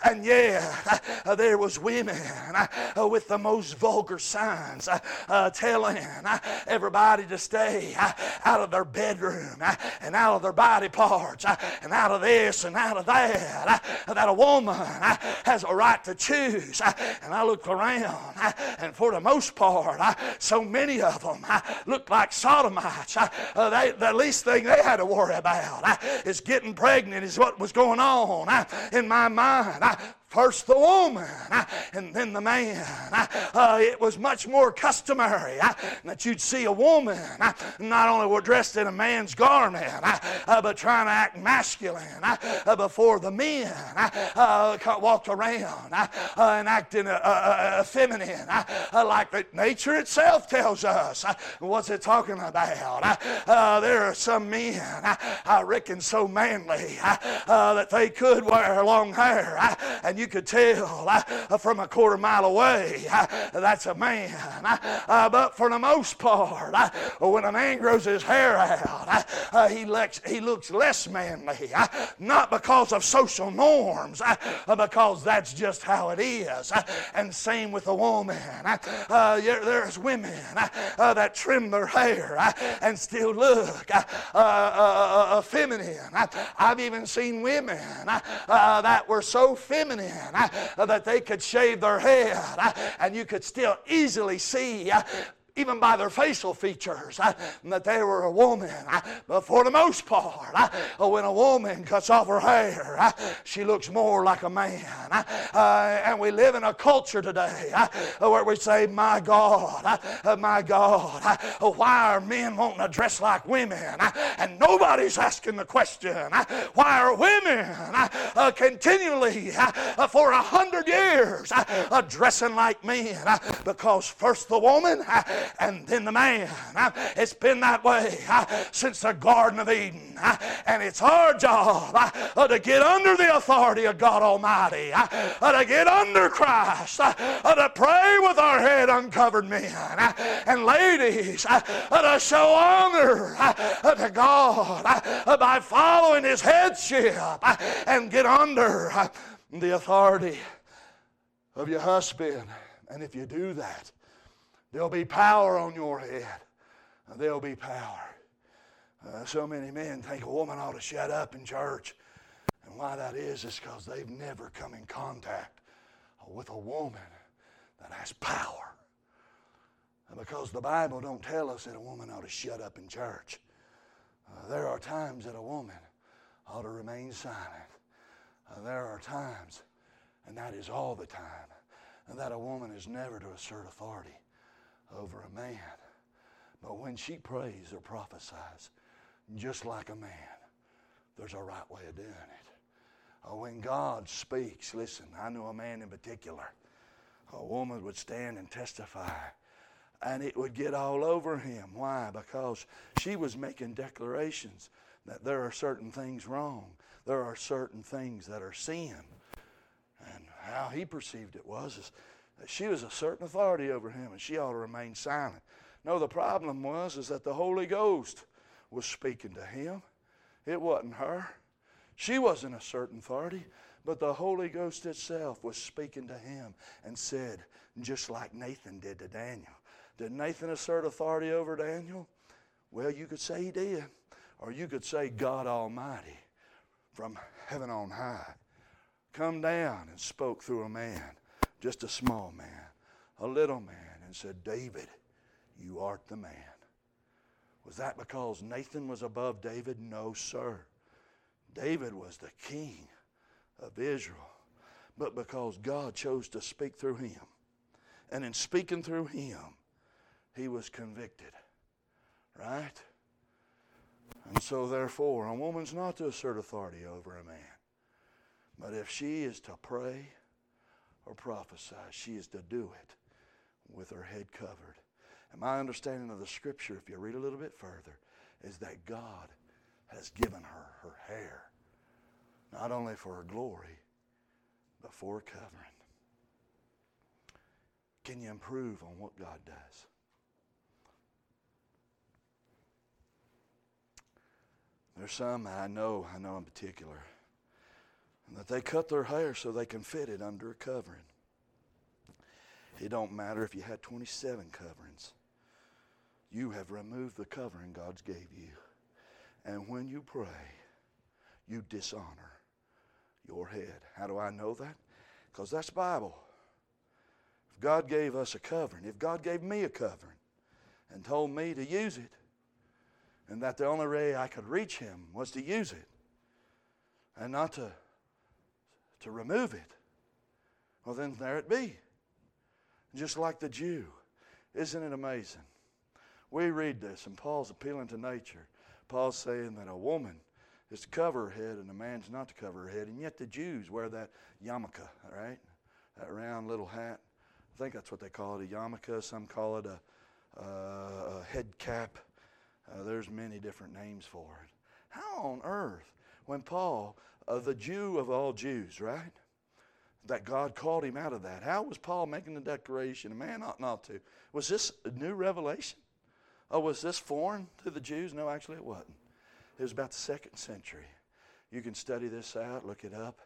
And yeah, there was women with the most vulgar signs telling everybody to stay uh, out of their bedroom uh, and out of their body parts uh, and out of this and out of that. Uh, that a woman uh, has a right to choose. Uh, and I looked around, and for the most part, so many of them looked like sodomites. They, the least thing they had to worry about is getting pregnant, is what was going on in my mind. First the woman, [LAUGHS] and then the man. [LAUGHS] Uh, it was much more customary uh, that you'd see a woman [LAUGHS] not only were dressed in a man's garment, uh, but trying to act masculine uh, before the men uh, walked around uh, and acting feminine, like nature itself tells us. What's it talking about? there are some men, I reckon, so manly that they could wear long hair and you could tell uh, from a quarter mile away uh, that's a man. Uh, but for the most part, when a man grows his hair out, he, looks, he looks less manly. Not because of social norms, because that's just how it is. And same with a woman. There's women that trim their hair and still look feminine. I've even seen women that were so feminine Uh, that they could shave their head uh, and you could still easily see uh, even by their facial features, uh, that they were a woman. Uh, but for the most part, uh, when a woman cuts off her hair, uh, she looks more like a man. Uh, uh, and we live in a culture today where we say, My God, my God, why are men wanting to dress like women? And nobody's asking the question, Why are women continually for a hundred years dressing like men? Because first the woman and then the man. It's been that way since the Garden of Eden. And it's our job uh, to get under the authority of God Almighty, uh, to get under Christ, uh, to pray with our head uncovered men. And ladies, to show honor to God by following His headship and get under the authority of your husband. And if you do that, there'll be power on your head. There'll be power. Uh, so many men think a woman ought to shut up in church. And why that is, is because they've never come in contact with a woman that has power. And because the Bible don't tell us that a woman ought to shut up in church. Uh, there are times that a woman ought to remain silent. Uh, there are times, and that is all the time, that a woman is never to assert authority over a man. But when she prays or prophesies, just like a man, there's a right way of doing it. Uh, when God speaks, listen, I know a man in particular. A woman would stand and testify, and it would get all over him. Why? Because she was making declarations that there are certain things wrong, there are certain things that are sin. And how he perceived it was is that she was a certain authority over him, and she ought to remain silent. No, the problem was is that the Holy Ghost was speaking to him. It wasn't her. She wasn't a certain authority, but the Holy Ghost itself was speaking to him and said, just like Nathan did to Daniel. Did Nathan assert authority over Daniel? Well, you could say he did. Or you could say God Almighty from heaven on high come down and spoke through a man, just a small man, a little man, and said, David, you art the man. Was that because Nathan was above David? No, sir. David was the king of Israel, but because God chose to speak through him. And in speaking through him, he was convicted. Right? And so, therefore, a woman's not to assert authority over a man. But if she is to pray or prophesy, she is to do it with her head covered. And my understanding of the scripture, if you read a little bit further, is that God has given her her hair, not only for her glory, but for covering. Can you improve on what God does? There's some I know, I know in particular, that they cut their hair so they can fit it under a covering. It don't matter if you had 27 coverings you have removed the covering God's gave you. And when you pray, you dishonor your head. How do I know that? Because that's Bible. If God gave us a covering, if God gave me a covering and told me to use it, and that the only way I could reach Him was to use it and not to, to remove it, well, then there it be. Just like the Jew. Isn't it amazing? We read this, and Paul's appealing to nature. Paul's saying that a woman is to cover her head and a man's not to cover her head. And yet the Jews wear that yarmulke, right? That round little hat. I think that's what they call it, a yarmulke. Some call it a, a head cap. Uh, there's many different names for it. How on earth, when Paul, uh, the Jew of all Jews, right? That God called him out of that. How was Paul making the declaration? A man ought not to. Was this a new revelation? Oh, was this foreign to the Jews? No, actually, it wasn't. It was about the second century. You can study this out, look it up.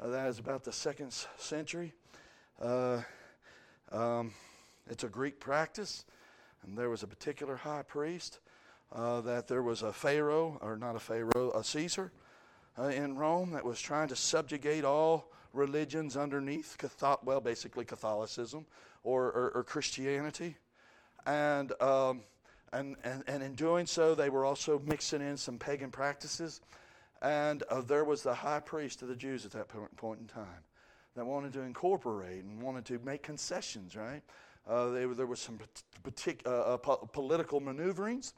Uh, that is about the second century. Uh, um, it's a Greek practice, and there was a particular high priest uh, that there was a Pharaoh, or not a Pharaoh, a Caesar uh, in Rome that was trying to subjugate all religions underneath, Catholic, well, basically Catholicism or, or, or Christianity. And, um, and, and, and in doing so, they were also mixing in some pagan practices. And uh, there was the high priest of the Jews at that point in time that wanted to incorporate and wanted to make concessions, right? Uh, they, there was some partic- uh, uh political maneuverings,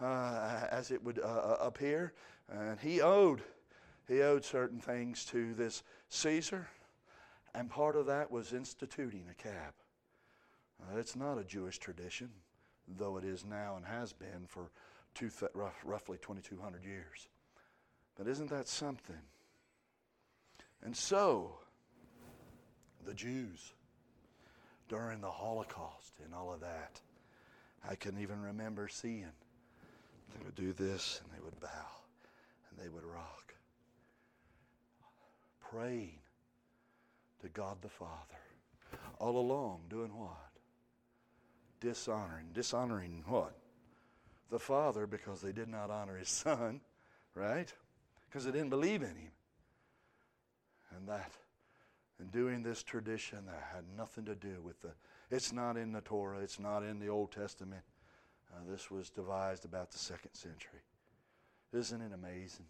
uh, as it would uh, appear, and he owed he owed certain things to this Caesar, and part of that was instituting a cab. it's not a Jewish tradition, though it is now and has been for two, roughly 2,200 years. But isn't that something? And so, the Jews during the Holocaust and all of that, I can even remember seeing they would do this and they would bow and they would rock, praying to God the Father. All along, doing what? Dishonoring. Dishonoring what? The Father because they did not honor His Son, [LAUGHS] right? because they didn't believe in him. And that, and doing this tradition that had nothing to do with the, it's not in the Torah, it's not in the Old Testament. Uh, this was devised about the second century. Isn't it amazing?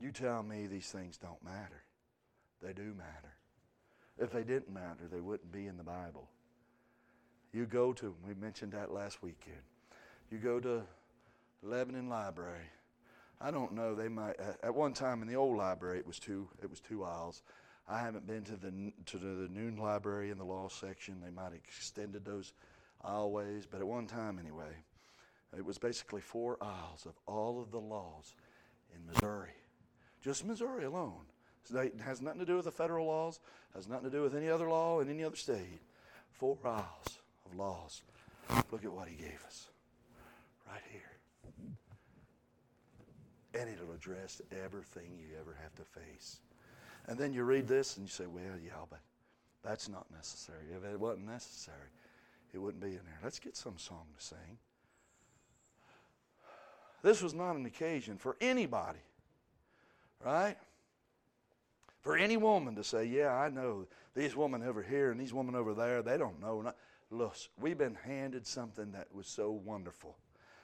You tell me these things don't matter. They do matter. If they didn't matter, they wouldn't be in the Bible. You go to, we mentioned that last weekend. You go to Lebanon Library, I don't know. They might at one time in the old library it was two it was two aisles. I haven't been to the to the noon library in the law section. They might have extended those aisleways, but at one time anyway, it was basically four aisles of all of the laws in Missouri, just Missouri alone. It has nothing to do with the federal laws. Has nothing to do with any other law in any other state. Four aisles of laws. Look at what he gave us right here and it'll address everything you ever have to face. And then you read this and you say, well, yeah, but that's not necessary. If it wasn't necessary, it wouldn't be in there. Let's get some song to sing. This was not an occasion for anybody, right? For any woman to say, yeah, I know these women over here and these women over there, they don't know. Look, we've been handed something that was so wonderful.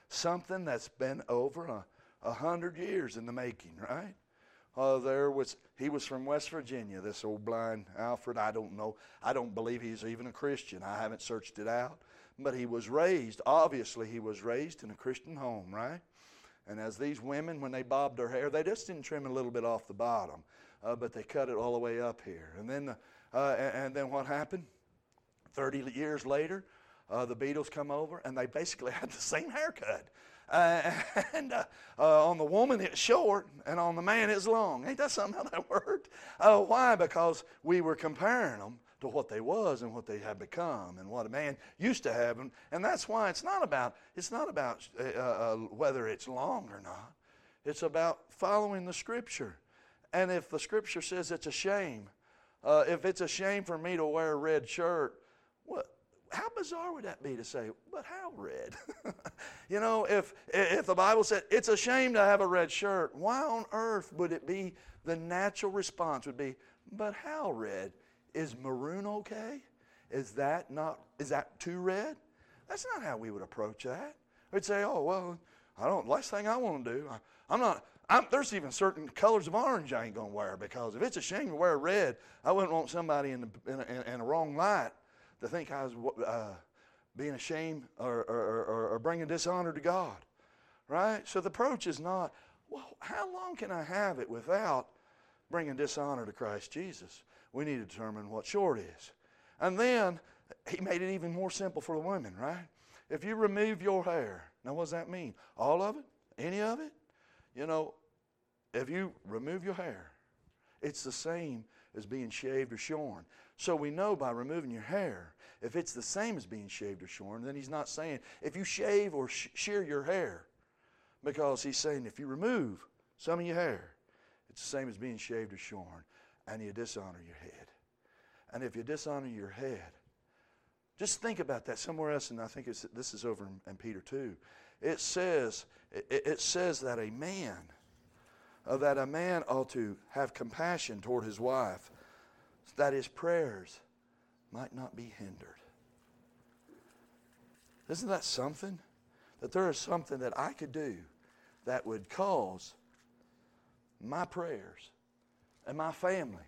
Something that's been over a a hundred years in the making, right? Uh, there was he was from West Virginia. This old blind Alfred. I don't know. I don't believe he's even a Christian. I haven't searched it out. But he was raised. Obviously, he was raised in a Christian home, right? And as these women, when they bobbed their hair, they just didn't trim a little bit off the bottom, uh, but they cut it all the way up here. And then, uh, and, and, then what happened? Thirty years later, uh, the Beatles come over, and they basically [LAUGHS] had the same haircut. Uh, [LAUGHS] and uh, uh, on the woman it's short, and on the man it's long. Ain't that something how that [LAUGHS] worked? Why? Because we were comparing them to what they was and what they had become, and what a man used to have. And, and that's why it's not about it's not about uh, uh, whether it's long or not. It's about following the Scripture. And if the Scripture says it's a shame, if it's a shame for me to wear a red shirt, what? how bizarre would that be to say, but how red? [LAUGHS] you know, if, if the Bible said it's a shame to have a red shirt, why on earth would it be the natural response would be, but how red? Is maroon okay? Is that not, is that too red? That's not how we would approach that. We'd say, oh, well, I don't, last thing I want to do, I, am not, I'm, there's even certain colors of orange I ain't going to wear because if it's a shame to wear red, I wouldn't want somebody in, the, in, in, in a wrong light to think I was uh, being ashamed or, or, or, or bringing dishonor to God. Right? So the approach is not, well, how long can I have it without bringing dishonor to Christ Jesus? We need to determine what short is. And then he made it even more simple for the women, right? If you remove your hair, now what does that mean? All of it? Any of it? You know, if you remove your hair, it's the same as being shaved or shorn. So we know by removing your hair, if it's the same as being shaved or shorn, then he's not saying if you shave or sh- shear your hair, because he's saying if you remove some of your hair, it's the same as being shaved or shorn, and you dishonor your head. And if you dishonor your head, just think about that somewhere else, and I think this is over in, in Peter 2. It says, it, it says that a man, uh, that a man ought to have compassion toward his wife that his prayers might not be hindered. Isn't that something? That there is something that I could do that would cause my prayers and my family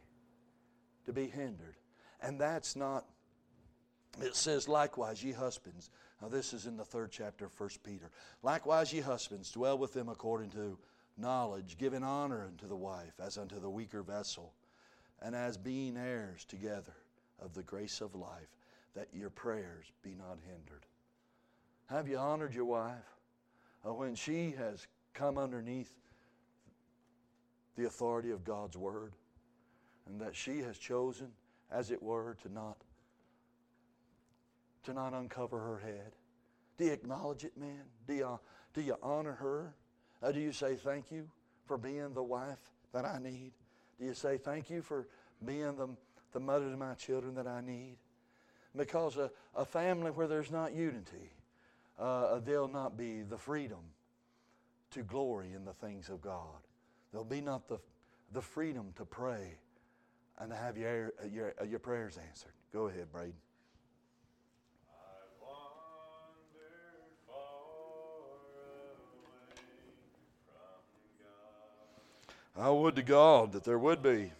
to be hindered. And that's not, it says, likewise, ye husbands. Now, this is in the third chapter of 1 Peter. Likewise, ye husbands, dwell with them according to knowledge, giving honor unto the wife as unto the weaker vessel, and as being heirs together of the grace of life, that your prayers be not hindered. Have you honored your wife? Uh, when she has come underneath the authority of God's Word, and that she has chosen, as it were, to not to not uncover her head. Do you acknowledge it, man? Do you, do you honor her? Uh, do you say thank you for being the wife that I need? Do you say thank you for being the, the mother to my children that I need? Because a, a family where there's not unity, uh, there'll not be the freedom to glory in the things of God. There'll be not the, the freedom to pray and to have your, your, uh, your prayers answered. Go ahead, Braden. I would to God that there would be.